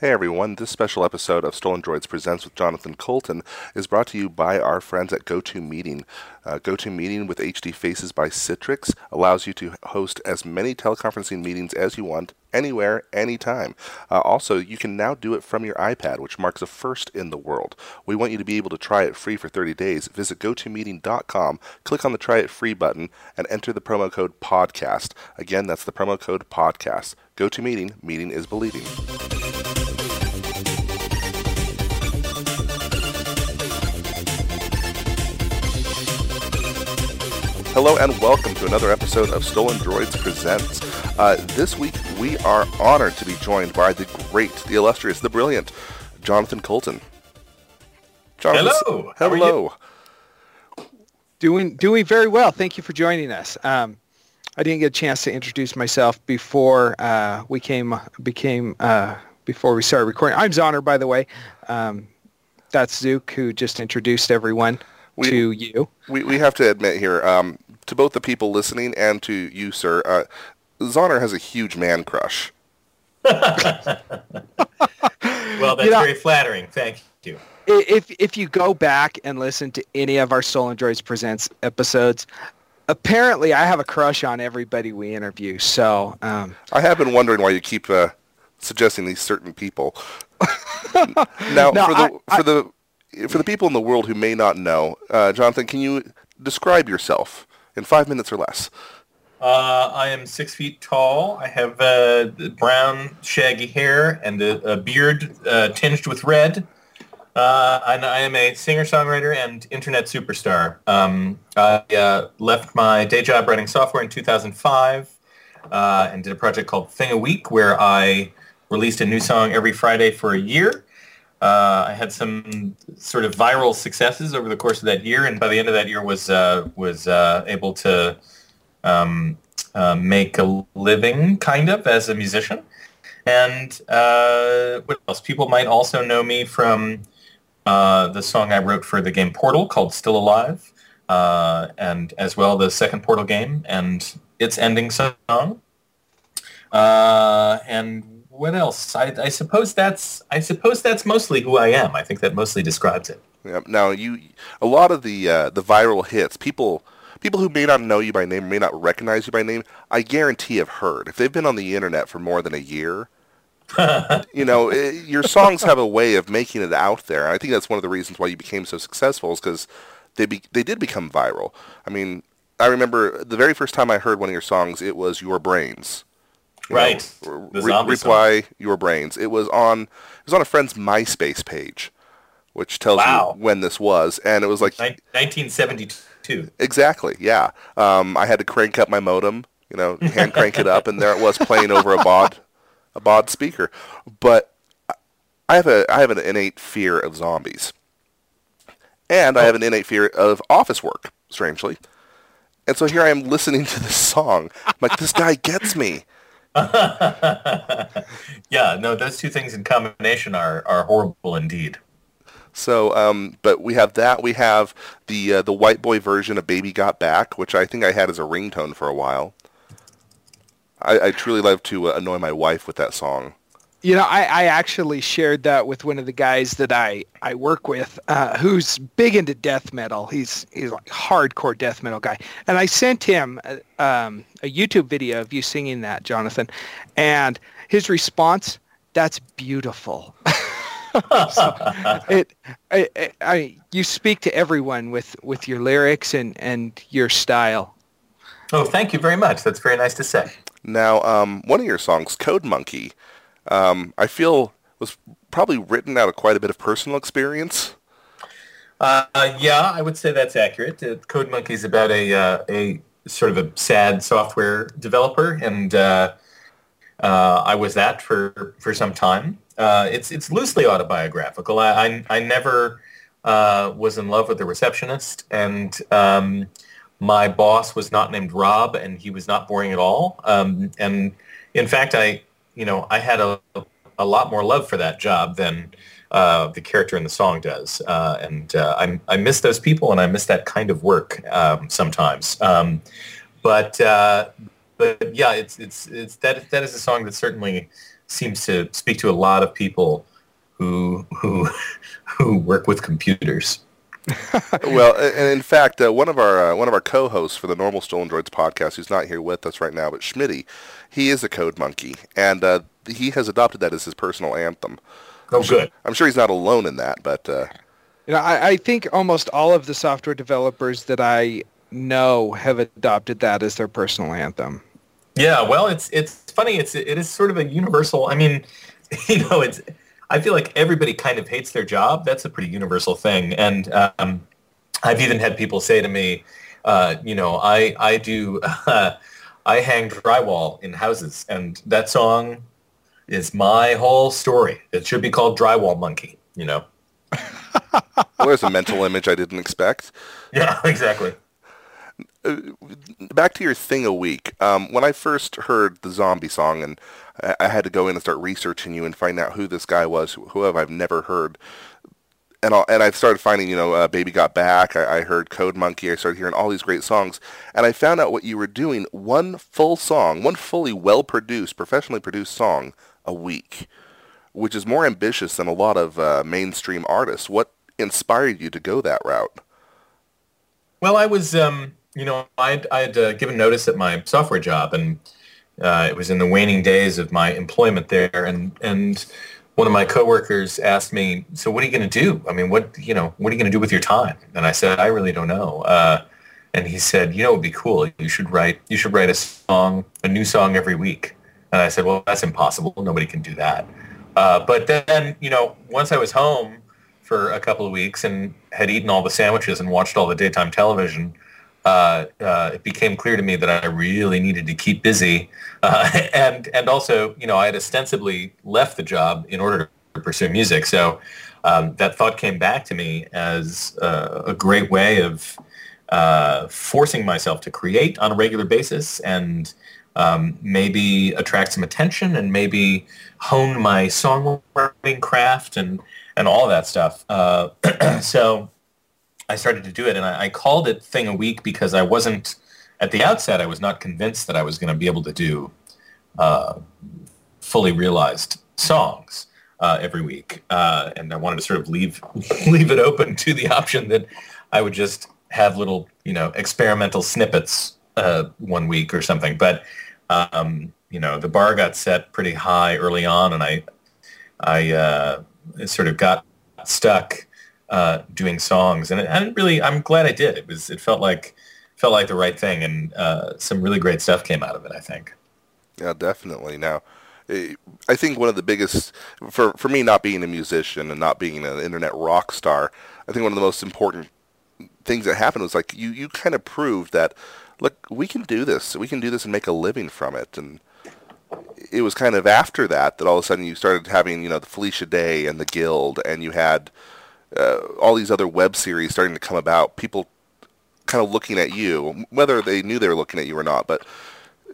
Hey everyone, this special episode of Stolen Droids Presents with Jonathan Coulton is brought to you by our friends at GoToMeeting. Uh, GoToMeeting with HD Faces by Citrix allows you to host as many teleconferencing meetings as you want, anywhere, anytime. Uh, also, you can now do it from your iPad, which marks a first in the world. We want you to be able to try it free for 30 days. Visit GoToMeeting.com, click on the Try It Free button, and enter the promo code PODCAST. Again, that's the promo code PODCAST. GoToMeeting, meeting is believing. Hello and welcome to another episode of Stolen Droids Presents. Uh, this week we are honored to be joined by the great, the illustrious, the brilliant Jonathan Coulton. Jonathan, hello. Hello. Doing doing very well. Thank you for joining us. Um, I didn't get a chance to introduce myself before uh, we came became uh, before we started recording. I'm Zoner, by the way. Um, that's Zook who just introduced everyone we, to you. We we have to admit here. Um, to both the people listening and to you, sir, uh, Zoner has a huge man crush. well, that's you know, very flattering. Thank you. If if you go back and listen to any of our Stolen Droids Presents episodes, apparently I have a crush on everybody we interview. So um, I have been wondering why you keep uh, suggesting these certain people. now, no, for the I, for the for the people in the world who may not know, uh, Jonathan, can you describe yourself? In five minutes or less? Uh, I am six feet tall. I have uh, brown, shaggy hair and a, a beard uh, tinged with red. Uh, and I am a singer-songwriter and internet superstar. Um, I uh, left my day job writing software in 2005 uh, and did a project called Thing a Week where I released a new song every Friday for a year. Uh, I had some sort of viral successes over the course of that year, and by the end of that year, was uh, was uh, able to um, uh, make a living, kind of, as a musician. And uh, what else? People might also know me from uh, the song I wrote for the game Portal called "Still Alive," and as well the second Portal game and its ending song. and what else? I, I, suppose that's I suppose that's mostly who I am. I think that mostly describes it. Yeah. Now you, a lot of the uh, the viral hits, people people who may not know you by name, may not recognize you by name, I guarantee have heard. If they've been on the internet for more than a year, you know, it, eh, your songs have a way of making it out there. I think that's one of the reasons why you became so successful is because they be, they did become viral. I mean, I remember the very first time I heard one of your songs, it was Your Brains right. Know, re- reply song. your brains. It was on it was on a friend's MySpace page, which tells wow. you when this was, and it was like 1972. Exactly. Yeah. Um, I had to crank up my modem, you know, hand crank it up, and there it was playing over a baud a baud speaker. But I have a I have an innate fear of zombies, and. I have an innate fear of office work. Strangely. And so here I am listening to this song. I'm like, this guy gets me. yeah, no, those two things in combination are, are horrible indeed. So, um, but we have that. We have the uh, the white boy version of "Baby Got Back," which I think I had as a ringtone for a while. I, I truly love to uh, annoy my wife with that song. You know, I, I actually shared that with one of the guys that I, I work with, uh, who's big into death metal. He's he's like hardcore death metal guy, and I sent him a, uh, um, a YouTube video of you singing that, Jonathan, and his response, "That's beautiful." so it, I, I, you speak to everyone with, with your lyrics and, and your style. Oh, thank you very much. That's very nice to say. Now, um, one of your songs, Code Monkey, um, I feel was probably written out of quite a bit of personal experience. Uh, yeah, I would say that's accurate. Uh, Code Monkey is about a uh, a sort of a sad software developer, and uh, uh, I was that for for some time. Uh, it's it's loosely autobiographical. I I, I never was in love with the receptionist, and um, my boss was not named Rob, and he was not boring at all. Um, and in fact, I you know, I had a, a lot more love for that job than uh, the character in the song does. Uh, and uh, I, I miss those people and I miss that kind of work um, sometimes. Um, but, uh, but yeah, it's, it's, it's, that, that is a song that certainly seems to speak to a lot of people who who who work with computers. well, and in fact, uh, one of our uh, one of our co-hosts for the Normal Stolen Droids podcast, who's not here with us right now, but Schmitty, he is a code monkey, and uh, he has adopted that as his personal anthem. Oh, I'm sure, good. I'm sure he's not alone in that, but uh, You know, I, I think almost all of the software developers that I know have adopted that as their personal anthem. Yeah, well, it's it's funny. It's it is sort of a universal. I mean, you know, it's. I feel like everybody kind of hates their job. That's a pretty universal thing, and um, I've even had people say to me, uh, you know, I I do uh, I hang drywall in houses, and that song is my whole story. It should be called Drywall Monkey. You know. well, there's a mental image I didn't expect. Yeah, exactly. back to your thing a week. Um, when I first heard the zombie song, and I, I had to go in and start researching you and find out who this guy was, who I've never heard. And i and I started finding, you know, uh, Baby Got Back. I, I heard Code Monkey. I started hearing all these great songs, and I found out what you were doing: one full song, one fully well-produced, professionally produced song a week, which is more ambitious than a lot of uh, mainstream artists. What inspired you to go that route? Well, I was, um, you know, I'd, I'd uh, given notice at my software job, and uh, it was in the waning days of my employment there, and and one of my coworkers asked me, "So what are you going to do? I mean, what you know, what are you going to do with your time?" And I said, "I really don't know." Uh, and he said, "You know, it'd be cool. You should write. You should write a song, a new song every week." And I said, "Well, that's impossible. Nobody can do that." Uh, but then, you know, once I was home for a couple of weeks and had eaten all the sandwiches and watched all the daytime television, uh, uh, it became clear to me that I really needed to keep busy, uh, and and also, you know, I had ostensibly left the job in order to pursue music. So um, that thought came back to me as uh, a great way of uh, forcing myself to create on a regular basis and um, maybe attract some attention and maybe hone my songwriting craft and and all that stuff. So I started to do it, and I, I, called it Thing a Week because I wasn't at the outset. I was not convinced that I was going to be able to do uh, fully realized songs uh, every week, uh, and I wanted to sort of leave leave it open to the option that I would just have little, you know, experimental snippets uh, one week or something. But um, you know, the bar got set pretty high early on, and I I uh, sort of got stuck uh, doing songs, and, i and really, I'm glad I did. It was, it felt like, felt like the right thing, and uh, some really great stuff came out of it. I think. Yeah, definitely. Now, eh, I think one of the biggest for for me, not being a musician and not being an internet rock star, I think one of the most important things that happened was like you you kind of proved that look, we can do this. We can do this and make a living from it, and it was kind of after that that all of a sudden you started having you know the Felicia Day and the Guild, and you had uh, all these other web series starting to come about, people kind of looking at you, whether they knew they were looking at you or not. But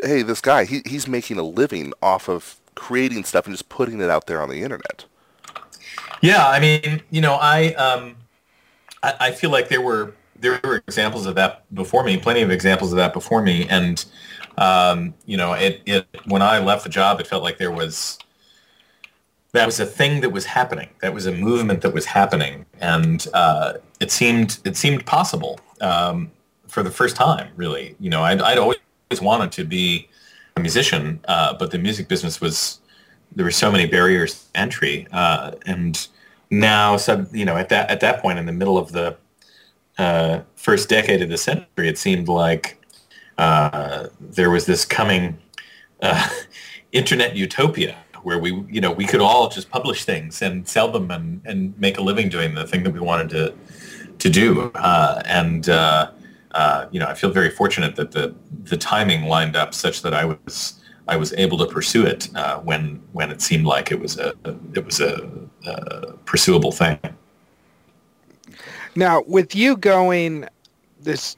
hey, this guy, he, he's making a living off of creating stuff and just putting it out there on the internet. Yeah, I mean, you know, I um, I, I feel like there were there were examples of that before me, plenty of examples of that before me, and um, you know, it, it when I left the job, it felt like there was that was a thing that was happening. That was a movement that was happening, and uh, it seemed it seemed possible um, for the first time. Really, you know, I'd, I'd always wanted to be a musician, uh, but the music business was there were so many barriers to entry, uh, and now, so, you know, at that at that point in the middle of the uh, first decade of the century, it seemed like uh, there was this coming uh, internet utopia where we, you know, we could all just publish things and sell them and, and make a living doing the thing that we wanted to to do. Uh, and uh, uh, you know, I feel very fortunate that the the timing lined up such that I was I was able to pursue it uh, when when it seemed like it was a it was a, a pursuable thing. Now, with you going this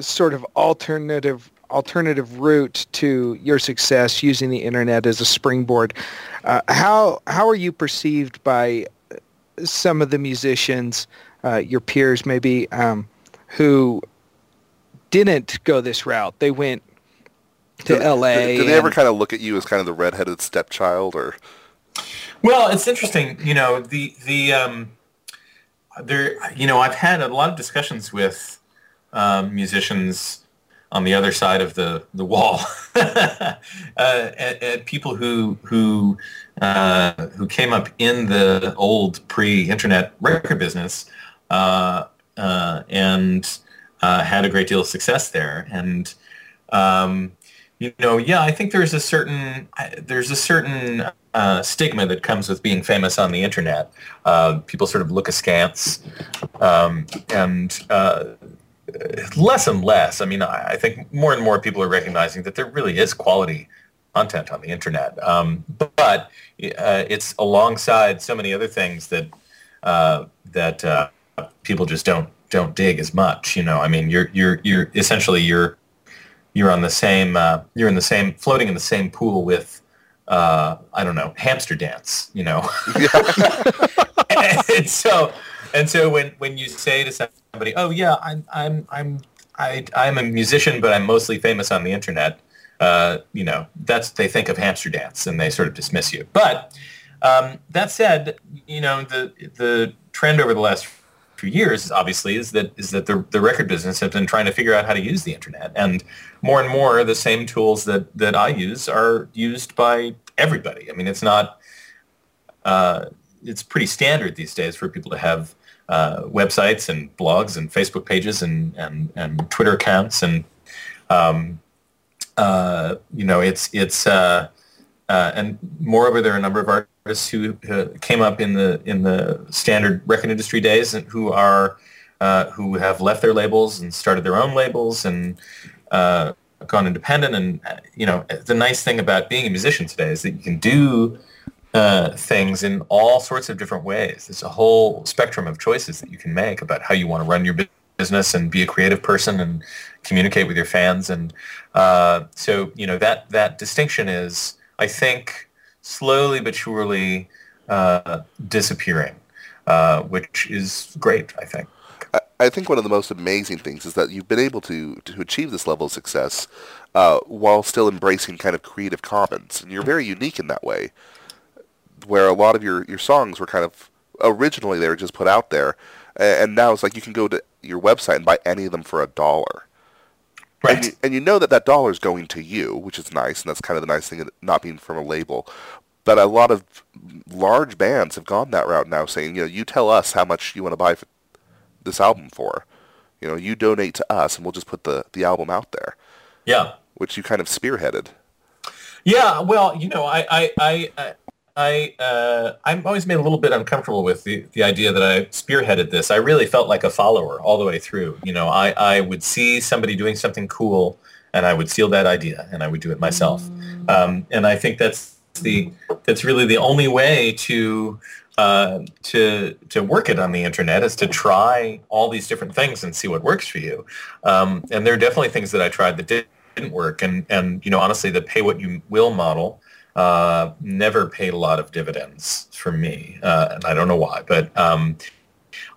sort of alternative alternative route to your success using the internet as a springboard. Uh, how how are you perceived by some of the musicians, uh, your peers maybe, um, who didn't go this route? They went to LA. Do, do they ever kind of look at you as kind of the redheaded stepchild, or? Well, it's interesting. You know, the the um, there. You know, I've had a lot of discussions with um, musicians on the other side of the the wall, uh, and, and people who who uh, who came up in the old pre-internet record business uh, uh and uh, had a great deal of success there, and um, you know, yeah, I think there's a certain there's a certain uh, stigma that comes with being famous on the internet. People sort of look askance, um, and less and less. I mean, I, think more and more people are recognizing that there really is quality content on the internet, um, but uh, it's alongside so many other things that uh, that uh, people just don't don't dig as much. You know, I mean, you're you're you're essentially you're you're on the same uh, you're in the same floating in the same pool with uh, I don't know hamster dance you know and so and so when when you say to somebody oh yeah I'm I'm I'm I, I'm a musician but I'm mostly famous on the internet uh, you know that's they think of hamster dance and they sort of dismiss you but um, that said you know the the trend over the last few years, obviously, is that is that the the record business has been trying to figure out how to use the internet, and more and more the same tools that that I use are used by everybody. I mean, it's not. Uh, it's pretty standard these days for people to have uh, websites and blogs and Facebook pages and and, and Twitter accounts and um, uh, you know it's it's uh, uh, and moreover there are a number of artists who came up in the in the standard record industry days and who are uh, who have left their labels and started their own labels and uh, gone independent. And you know, the nice thing about being a musician today is that you can do uh, things in all sorts of different ways. There's a whole spectrum of choices that you can make about how you want to run your business and be a creative person and communicate with your fans. And uh, so, you know, that that distinction is, I think slowly but surely uh, disappearing, uh, which is great, I think. I think one of the most amazing things is that you've been able to to achieve this level of success uh, while still embracing kind of creative commons, and you're very unique in that way. Where a lot of your, your songs were kind of originally they were just put out there, and now it's like you can go to your website and buy any of them for a dollar. Right. And you, and you know that that dollar is going to you, which is nice, and that's kind of the nice thing of not being from a label. But a lot of large bands have gone that route now, saying, you know, you tell us how much you want to buy this album for. You know, you donate to us, and we'll just put the, the album out there. Yeah. Which you kind of spearheaded. Yeah, well, you know, I, I, I, I uh, I'm always made a little bit uncomfortable with the, the idea that I spearheaded this. I really felt like a follower all the way through. You know, I, I would see somebody doing something cool and I would steal that idea and I would do it myself. Um, and I think that's the that's really the only way to uh, to to work it on the internet is to try all these different things and see what works for you. Um, and there are definitely things that I tried that didn't work. And and you know, honestly, the pay what you will model uh, never paid a lot of dividends for me, uh, and I don't know why. But um,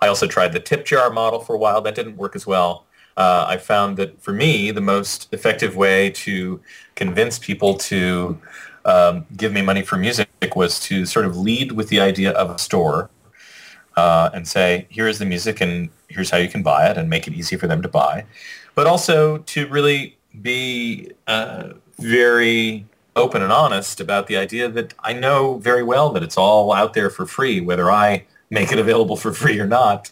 I also tried the tip jar model for a while. That didn't work as well. Uh, I found that for me, the most effective way to convince people to um, give me money for music was to sort of lead with the idea of a store uh, and say, here is the music and here's how you can buy it and make it easy for them to buy. But also to really be uh, very open and honest about the idea that I know very well that it's all out there for free, whether I make it available for free or not,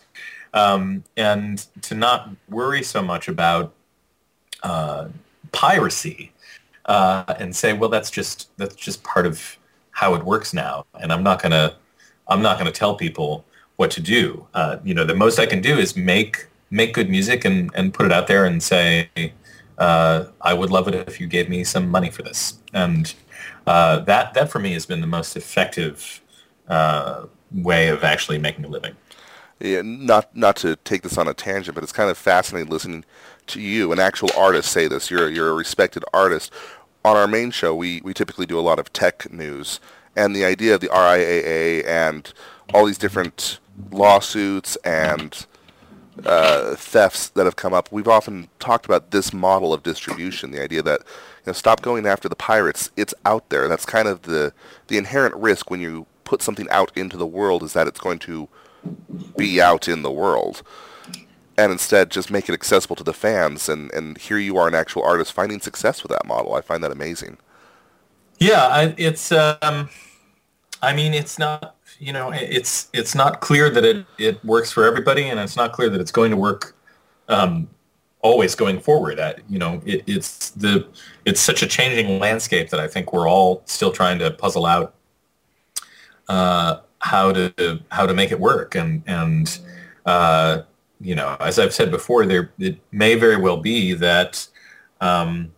um, and to not worry so much about uh, piracy uh, and say, well, that's just that's just part of how it works now, and I'm not gonna I'm not gonna tell people what to do. Uh, you know, the most I can do is make make good music and, and put it out there and say, uh, I would love it if you gave me some money for this. And uh, that, that for me has been the most effective uh, way of actually making a living. Yeah, not not to take this on a tangent, but it's kind of fascinating listening to you, an actual artist, say this. You're you're a respected artist. On our main show, we, we typically do a lot of tech news, and the idea of the RIAA and all these different lawsuits and uh, thefts that have come up, we've often talked about this model of distribution, the idea that you know, stop going after the pirates. It's out there. That's kind of the the inherent risk when you put something out into the world is that it's going to be out in the world. And instead, just make it accessible to the fans, and, and here you are, an actual artist, finding success with that model. I find that amazing. Yeah, I, it's. Um, I mean, it's not. You know, it's it's not clear that it, it works for everybody, and it's not clear that it's going to work um, always going forward. At you know, it, it's the it's such a changing landscape that I think we're all still trying to puzzle out uh, how to how to make it work, and and uh, you know, as I've said before, there it may very well be that um,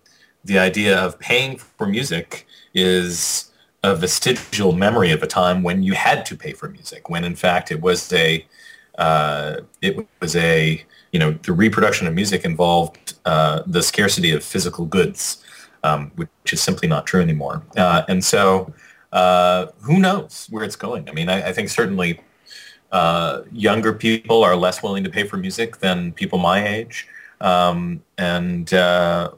the idea of paying for music is a vestigial memory of a time when you had to pay for music, when in fact it was a uh, it was a you know the reproduction of music involved uh, the scarcity of physical goods, um, which is simply not true anymore. Uh, and so uh, who knows where it's going? I mean, I, I think certainly uh, younger people are less willing to pay for music than people my age, um, and uh,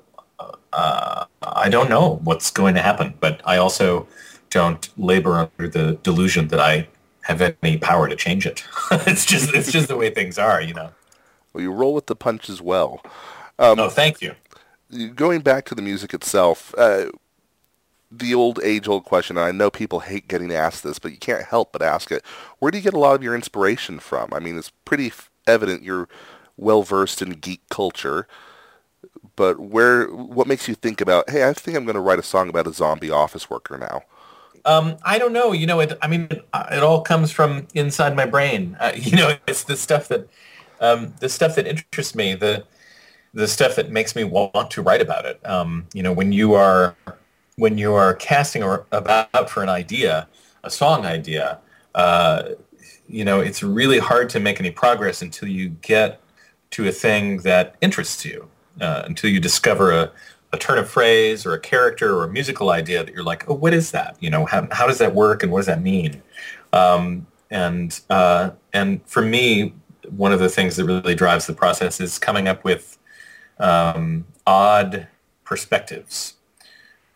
I don't know what's going to happen, but I also don't labor under the delusion that I have any power to change it. it's just it's just the way things are, you know. Well, you roll with the punches well. Um, oh, thank you. Going back to the music itself, uh, the old age-old question, and I know people hate getting asked this, but you can't help but ask it. Where do you get a lot of your inspiration from? I mean, it's pretty f- evident you're well versed in geek culture but where what makes you think about hey i think i'm going to write a song about a zombie office worker now um, i don't know you know it, i mean it, it all comes from inside my brain. Uh, you know it's the stuff that um, the stuff that interests me the the stuff that makes me want to write about it. Um, you know when you are when you are casting about for an idea a song idea uh, you know it's really hard to make any progress until you get to a thing that interests you uh, until you discover a, a turn of phrase or a character or a musical idea that you're like, oh, what is that? You know, how, how does that work and what does that mean? Um, and uh, and for me, one of the things that really drives the process is coming up with um, odd perspectives.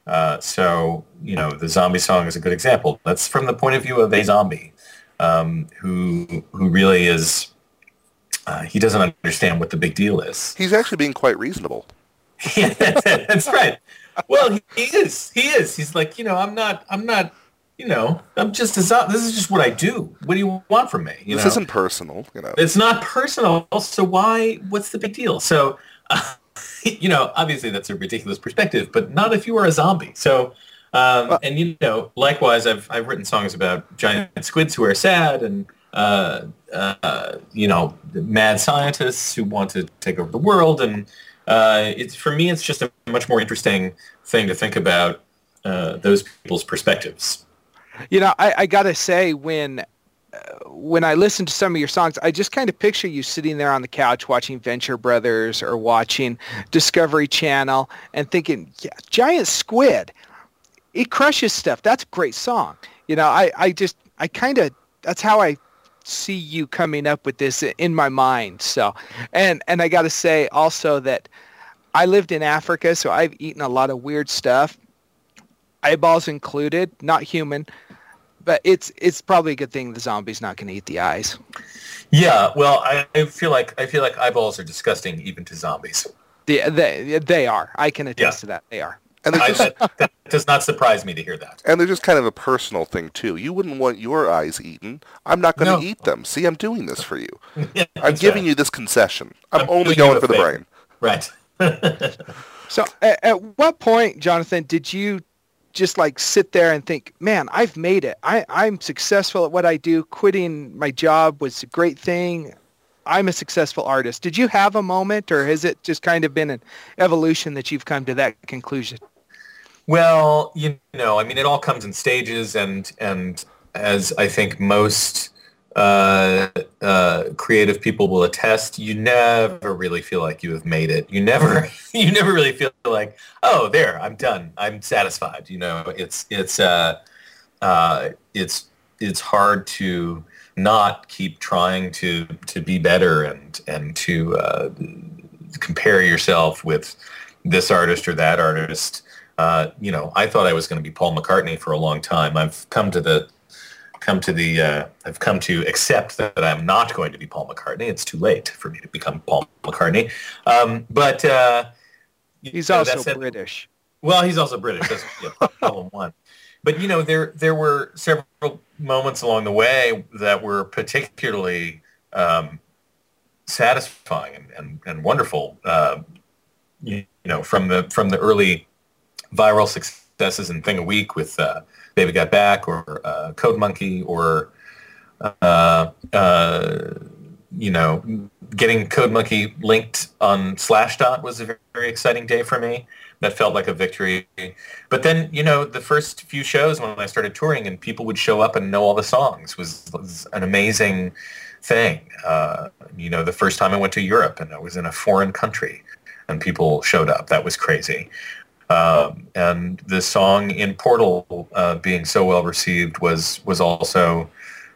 Uh, so, you know, the zombie song is a good example. That's from the point of view of a zombie um, who who really is uh, he doesn't understand what the big deal is. He's actually being quite reasonable. Yeah, that's right. Well, he, is. He is. He's like, you know, I'm not. I'm not. You know, I'm just a. This is just what I do. What do you want from me? You this know? isn't personal. You know, it's not personal. So why? What's the big deal? So, uh, you know, obviously that's a ridiculous perspective, but not if you are a zombie. So. Um, well, and you know, likewise, I've I've written songs about giant squids who are sad, and uh, uh, you know, mad scientists who want to take over the world. And uh, it's for me, it's just a much more interesting thing to think about uh, those people's perspectives. You know, I, I got to say, when uh, when I listen to some of your songs, I just kind of picture you sitting there on the couch watching Venture Brothers or watching Discovery Channel and thinking, yeah, Giant Squid, it crushes stuff. That's a great song. You know, I, I just, I kind of, that's how I see you coming up with this in my mind. So, and and I got to say also that I lived in Africa, so I've eaten a lot of weird stuff, eyeballs included, not human. But it's it's probably a good thing the zombie's not going to eat the eyes. Yeah, well, I, I, feel like I feel like eyeballs are disgusting even to zombies. Yeah, they they are. I can attest yeah. to that. They are. And just, I, that, that, does not surprise me to hear that. And they're just kind of a personal thing too. You wouldn't want your eyes eaten. I'm not going to no. eat them. See, I'm doing this for you. yeah, I'm giving right. you this concession. I'm, I'm only going for the brain. Right. so, at, at what point, Jonathan, did you just like sit there and think, man, I've made it. I, I'm successful at what I do. Quitting my job was a great thing. I'm a successful artist. Did you have a moment or has it just kind of been an evolution that you've come to that conclusion? Well, you know, I mean, it all comes in stages, and and as I think most uh, uh, creative people will attest, you never really feel like you have made it. You never, you never really feel like, oh, there, I'm done, I'm satisfied. You know, it's it's uh, uh, it's it's hard to not keep trying to to be better and and to uh, compare yourself with this artist or that artist. Uh, you know, I thought I was going to be Paul McCartney for a long time. I've come to the come to the uh, I've come to accept that I'm not going to be Paul McCartney. It's too late for me to become Paul McCartney. Um, but uh, he's know, also British. Well, he's also British. That's yeah, problem one. But you know, there there were several moments along the way that were particularly um, satisfying and, and, and wonderful. Uh, you, know, from the from the early viral successes in Thing a Week with uh, Baby Got Back or uh, Code Monkey or uh, uh, you know, getting Code Monkey linked on Slashdot was a very exciting day for me. That felt like a victory. But then, you know, the first few shows when I started touring and people would show up and know all the songs was, was an amazing thing. Uh, you know, the first time I went to Europe and I was in a foreign country and people showed up, that was crazy. Um, and the song in Portal uh, being so well received was was also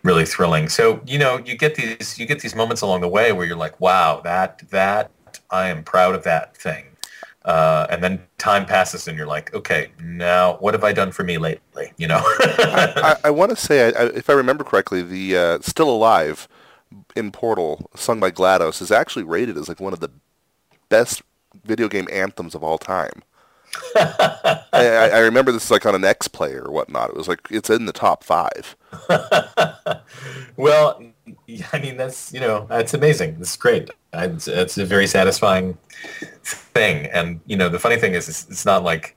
really thrilling. So you know, you get these you get these moments along the way where you're like, wow, that that I am proud of that thing. Uh, and then time passes and you're like, okay, now what have I done for me lately? You know. I, I, I want to say, I, if I remember correctly, the uh, "Still Alive" in Portal, sung by GLaDOS, is actually rated as like one of the best video game anthems of all time. I, I, remember this like on an X player or whatnot. It was like it's in the top five. well, I mean that's you know that's amazing. It's great. It's, it's, a very satisfying thing. And you know the funny thing is it's, it's not like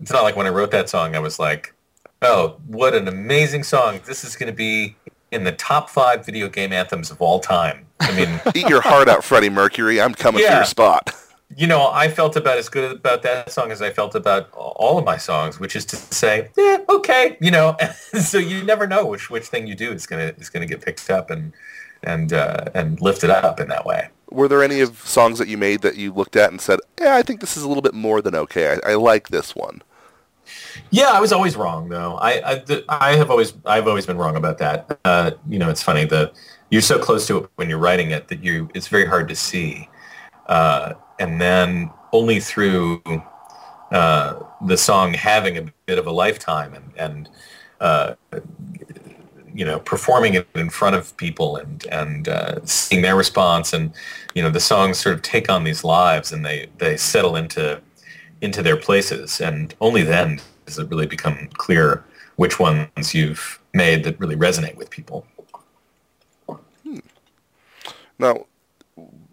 it's not like when I wrote that song I was like, oh, what an amazing song. This is going to be in the top five video game anthems of all time. I mean, eat your heart out, Freddie Mercury. I'm coming yeah. for your spot you know, I felt about as good about that song as I felt about all of my songs, which is to say, yeah, okay, you know. so you never know which which thing you do is gonna is gonna get picked up and and uh, and lifted up in that way. Were there any of songs that you made that you looked at and said, "Yeah, I think this is a little bit more than okay. I, I like this one." Yeah, I was always wrong though. I I, I have always I've always been wrong about that. Uh, you know, it's funny that you're so close to it when you're writing it that you it's very hard to see. Uh, and then only through uh, the song having a bit of a lifetime and, and uh, you know performing it in front of people and and uh, seeing their response and you know the songs sort of take on these lives and they they settle into into their places and only then does it really become clear which ones you've made that really resonate with people. Hmm. Now,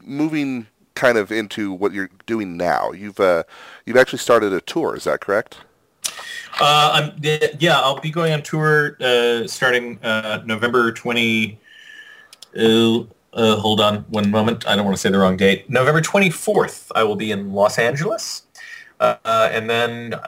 moving kind of into what you're doing now. You've uh, you've actually started a tour. Is that correct? Uh, I'm, yeah, I'll be going on tour uh, starting uh, November 20. Uh, uh, hold on one moment. I don't want to say the wrong date. November 24th, I will be in Los Angeles. Uh, and then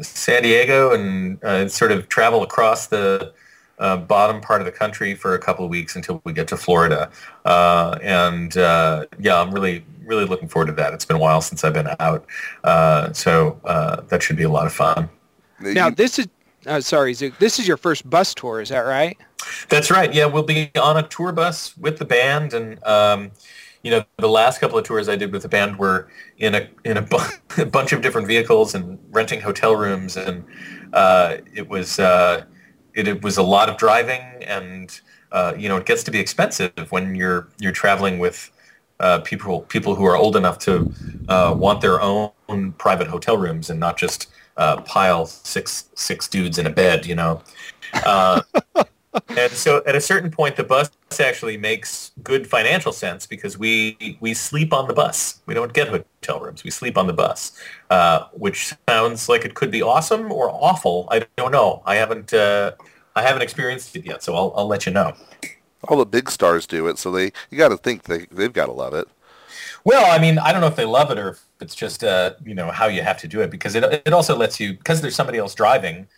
San Diego and sort of travel across the uh, bottom part of the country for a couple of weeks until we get to Florida. Uh, and uh, yeah, I'm really, really looking forward to that. It's been a while since I've been out. Uh, so uh, that should be a lot of fun. Now, this is, uh, sorry, Zook, this is your first bus tour, is that right? That's right. Yeah, we'll be on a tour bus with the band. And, um, you know, the last couple of tours I did with the band were in a, in a, bu- a bunch of different vehicles and renting hotel rooms. And it was it, it was a lot of driving, and uh, you know it gets to be expensive when you're you're traveling with uh, people people who are old enough to uh, want their own private hotel rooms and not just uh, pile six six dudes in a bed, you know. Uh, and so at a certain point, the bus actually makes good financial sense because we we sleep on the bus. We don't get hotel rooms. We sleep on the bus, uh, which sounds like it could be awesome or awful. I don't know. I haven't uh, I haven't experienced it yet, so I'll I'll let you know. All the big stars do it, so they you got to think they they've got to love it. Well, I mean, I don't know if they love it or if it's just uh, you know how you have to do it because it it also lets you because there's somebody else driving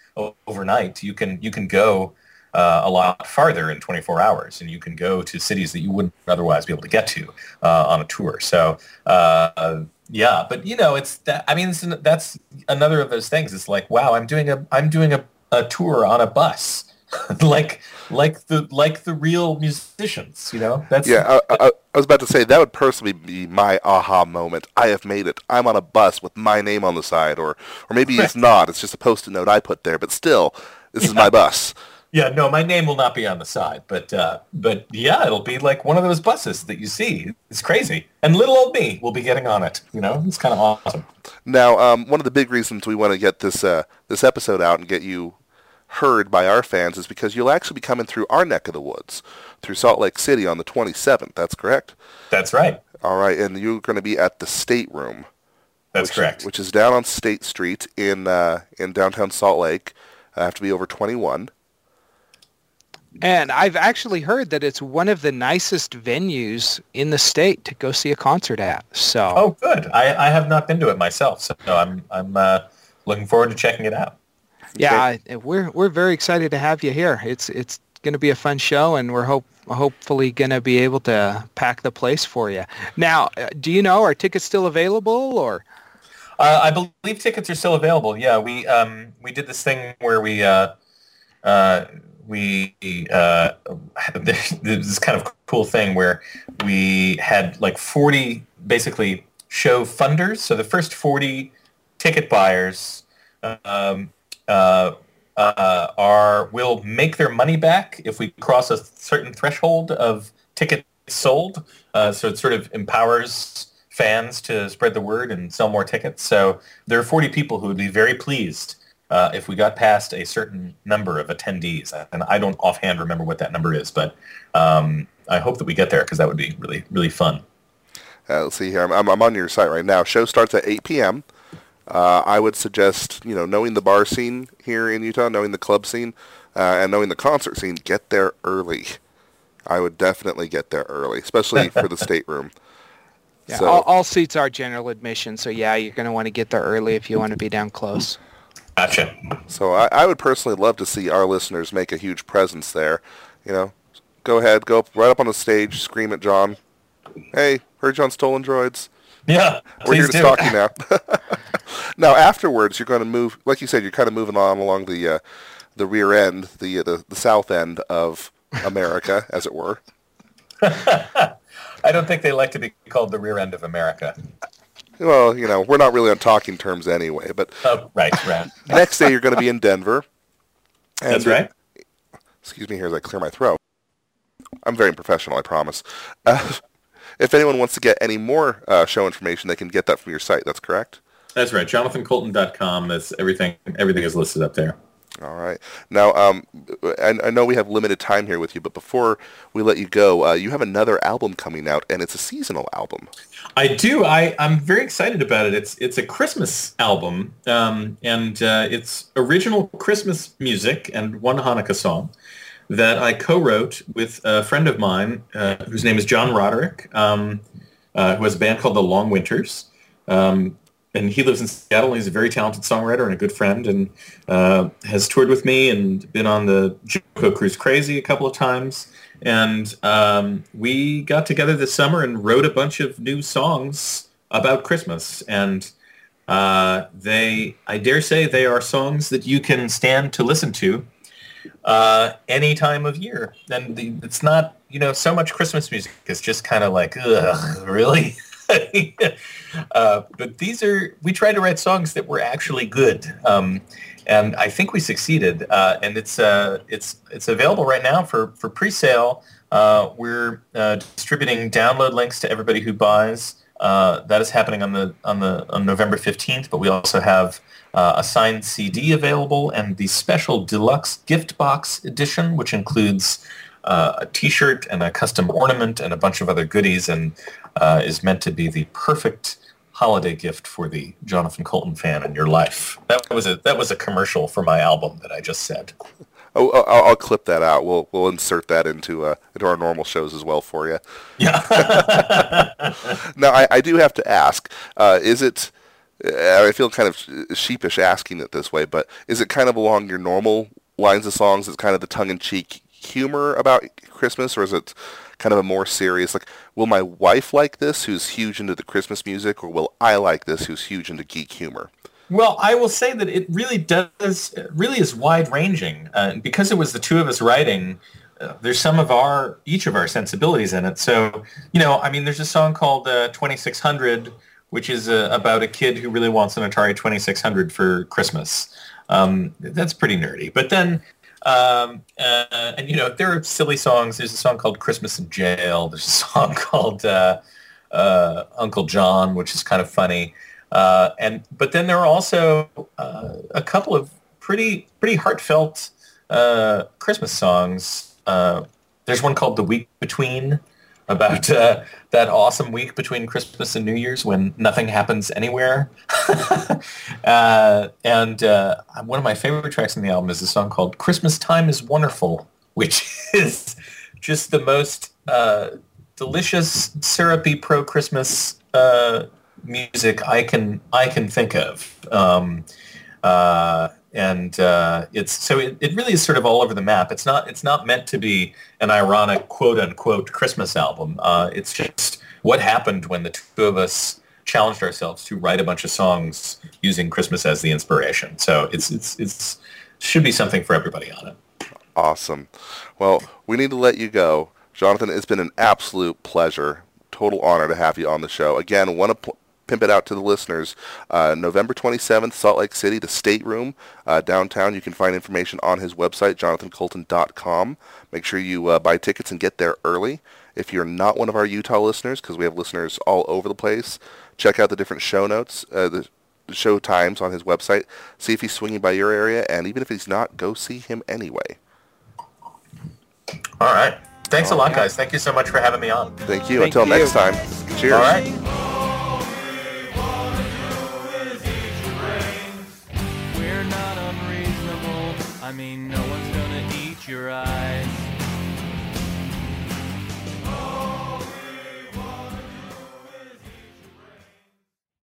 overnight. You can you can go uh, a lot farther in 24 hours, and you can go to cities that you wouldn't otherwise be able to get to uh, on a tour. So uh, yeah, but you know, it's that. I mean, that's another of those things. It's like, wow, I'm doing a I'm doing a a tour on a bus. like like the like the real musicians, you know. That's yeah. I, I, I, was about to say that would personally be my aha moment. I have made it. I'm on a bus with my name on the side, or or maybe it's not. It's just a post-it note I put there, but still, this yeah. is my bus. Yeah, no, my name will not be on the side, but uh, but yeah, it'll be like one of those buses that you see. It's crazy, and little old me will be getting on it. You know, it's kind of awesome. Now, um, one of the big reasons we want to get this uh, this episode out and get you heard by our fans is because you'll actually be coming through our neck of the woods, through Salt Lake City on the 27th. That's correct. That's right. All right, and you're going to be at the State Room. That's which, correct. Which is down on State Street in uh, in downtown Salt Lake. I have to be over 21. And I've actually heard that it's one of the nicest venues in the state to go see a concert at. So oh, good. I, I have not been to it myself, so I'm I'm uh, looking forward to checking it out. Yeah, we're we're very excited to have you here. It's it's going to be a fun show, and we're hope hopefully going to be able to pack the place for you. Now, uh, do you know are tickets still available or? Uh, I believe tickets are still available. Yeah, we um, we did this thing where we uh, uh, we uh, this kind of cool thing where we had like 40 basically show funders. So the first 40 ticket buyers um, uh, uh, are will make their money back if we cross a certain threshold of tickets sold. Uh, so it sort of empowers fans to spread the word and sell more tickets. So there are 40 people who would be very pleased uh, if we got past a certain number of attendees. And I don't offhand remember what that number is, but um, I hope that we get there because that would be really, really fun. Uh, let's see here. I'm, I'm, on your site right now. Show starts at 8 p.m. Uh, I would suggest, you know, knowing the bar scene here in Utah, knowing the club scene, uh, and knowing the concert scene, get there early. I would definitely get there early, especially for the stateroom. Yeah, so, all, all, seats are general admission, so yeah, you're going to want to get there early if you want to be down close. Gotcha. So I, I would personally love to see our listeners make a huge presence there. You know, go ahead, go up, right up on the stage, scream at John. Hey, heard John Stolen Droids. Yeah, we're here to do. talk you now. now afterwards, you're going to move, like you said, you're kind of moving on along the uh, the rear end, the, uh, the the south end of America, as it were. I don't think they like to be called the rear end of America. Well, you know, we're not really on talking terms anyway. But oh, right, right. next day you're going to be in Denver. That's right. Excuse me here as I clear my throat. I'm very professional, I promise. Uh, if anyone wants to get any more uh, show information, they can get that from your site. That's correct. That's right. JonathanCoulton.com. That's everything. Everything is listed up there. All right. Now, um, I, I, know we have limited time here with you, but before we let you go, uh, you have another album coming out, and it's a seasonal album. I do. I, I'm very excited about it. It's it's a Christmas album, um, and uh, it's original Christmas music and one Hanukkah song that I co-wrote with a friend of mine uh, whose name is John Roderick, um, uh, who has a band called The Long Winters. Um, and he lives in Seattle. he's a very talented songwriter and a good friend, and uh, has toured with me and been on the JoCo Cruise Crazy a couple of times. And um, we got together this summer and wrote a bunch of new songs about Christmas. And uh, they, I dare say, they are songs that you can stand to listen to uh, any time of year. And the, it's not, you know, so much Christmas music is just kind of like, ugh, really? uh, but these are we tried to write songs that were actually good, um, and I think we succeeded. Uh, and it's uh, it's it's available right now for for pre-sale. Uh, we're uh, distributing download links to everybody who buys. That is happening on the on the on November fifteenth. But we also have a signed CD available and the special deluxe gift box edition, which includes uh, a T-shirt and a custom ornament and a bunch of other goodies, and uh, is meant to be the perfect holiday gift for the Jonathan Coulton fan in your life. That was a that was a commercial for my album that I just said. Oh, I'll, I'll clip that out. We'll we'll insert that into uh, into our normal shows as well for you. Yeah. now I, I do have to ask: uh, Is it? Uh, I feel kind of sheepish asking it this way, but is it kind of along your normal lines of songs? It's kind of the tongue-in-cheek humor about Christmas, or is it kind of a more serious, like, will my wife like this, who's huge into the Christmas music, or will I like this, who's huge into geek humor? Well, I will say that it really does, really is wide ranging. Uh, because it was the two of us writing, uh, there's some of our, each of our sensibilities in it. So, you know, I mean, there's a song called uh, 2600, which is uh, about a kid who really wants an Atari 2600 for Christmas. Um, that's pretty nerdy. But then, um, uh, and you know, there are silly songs. There's a song called Christmas in Jail. There's a song called uh, Uncle John, which is kind of funny. Uh, and but then there are also uh, a couple of pretty pretty heartfelt uh, Christmas songs. Uh, there's one called "The Week Between," about uh, that awesome week between Christmas and New Year's when nothing happens anywhere. Uh, and one of my favorite tracks in the album is a song called "Christmas Time Is Wonderful," which is just the most delicious syrupy pro Christmas music I can I can think of. Um, uh, and uh, it's so it, it really is sort of all over the map. It's not it's not meant to be an ironic quote unquote Christmas album. Uh, it's just what happened when the two of us challenged ourselves to write a bunch of songs using Christmas as the inspiration. So it's it's it's should be something for everybody on it. Awesome. Well, we need to let you go. Jonathan, it's been an absolute pleasure total honor to have you on the show. Again, want to pl- pimp it out to the listeners. Uh, November 27th, Salt Lake City, the State Room, uh, downtown. You can find information on his website, jonathancoulton.com. Make sure you uh, buy tickets and get there early. If you're not one of our Utah listeners, because we have listeners all over the place, check out the different show notes, uh, the show times on his website. See if he's swinging by your area, and even if he's not, go see him anyway. All right. Thanks a lot, guys. Thank you so much for having me on. Thank you. Thank Until you. next time. Cheers. All right. I mean, no one's gonna eat your eyes.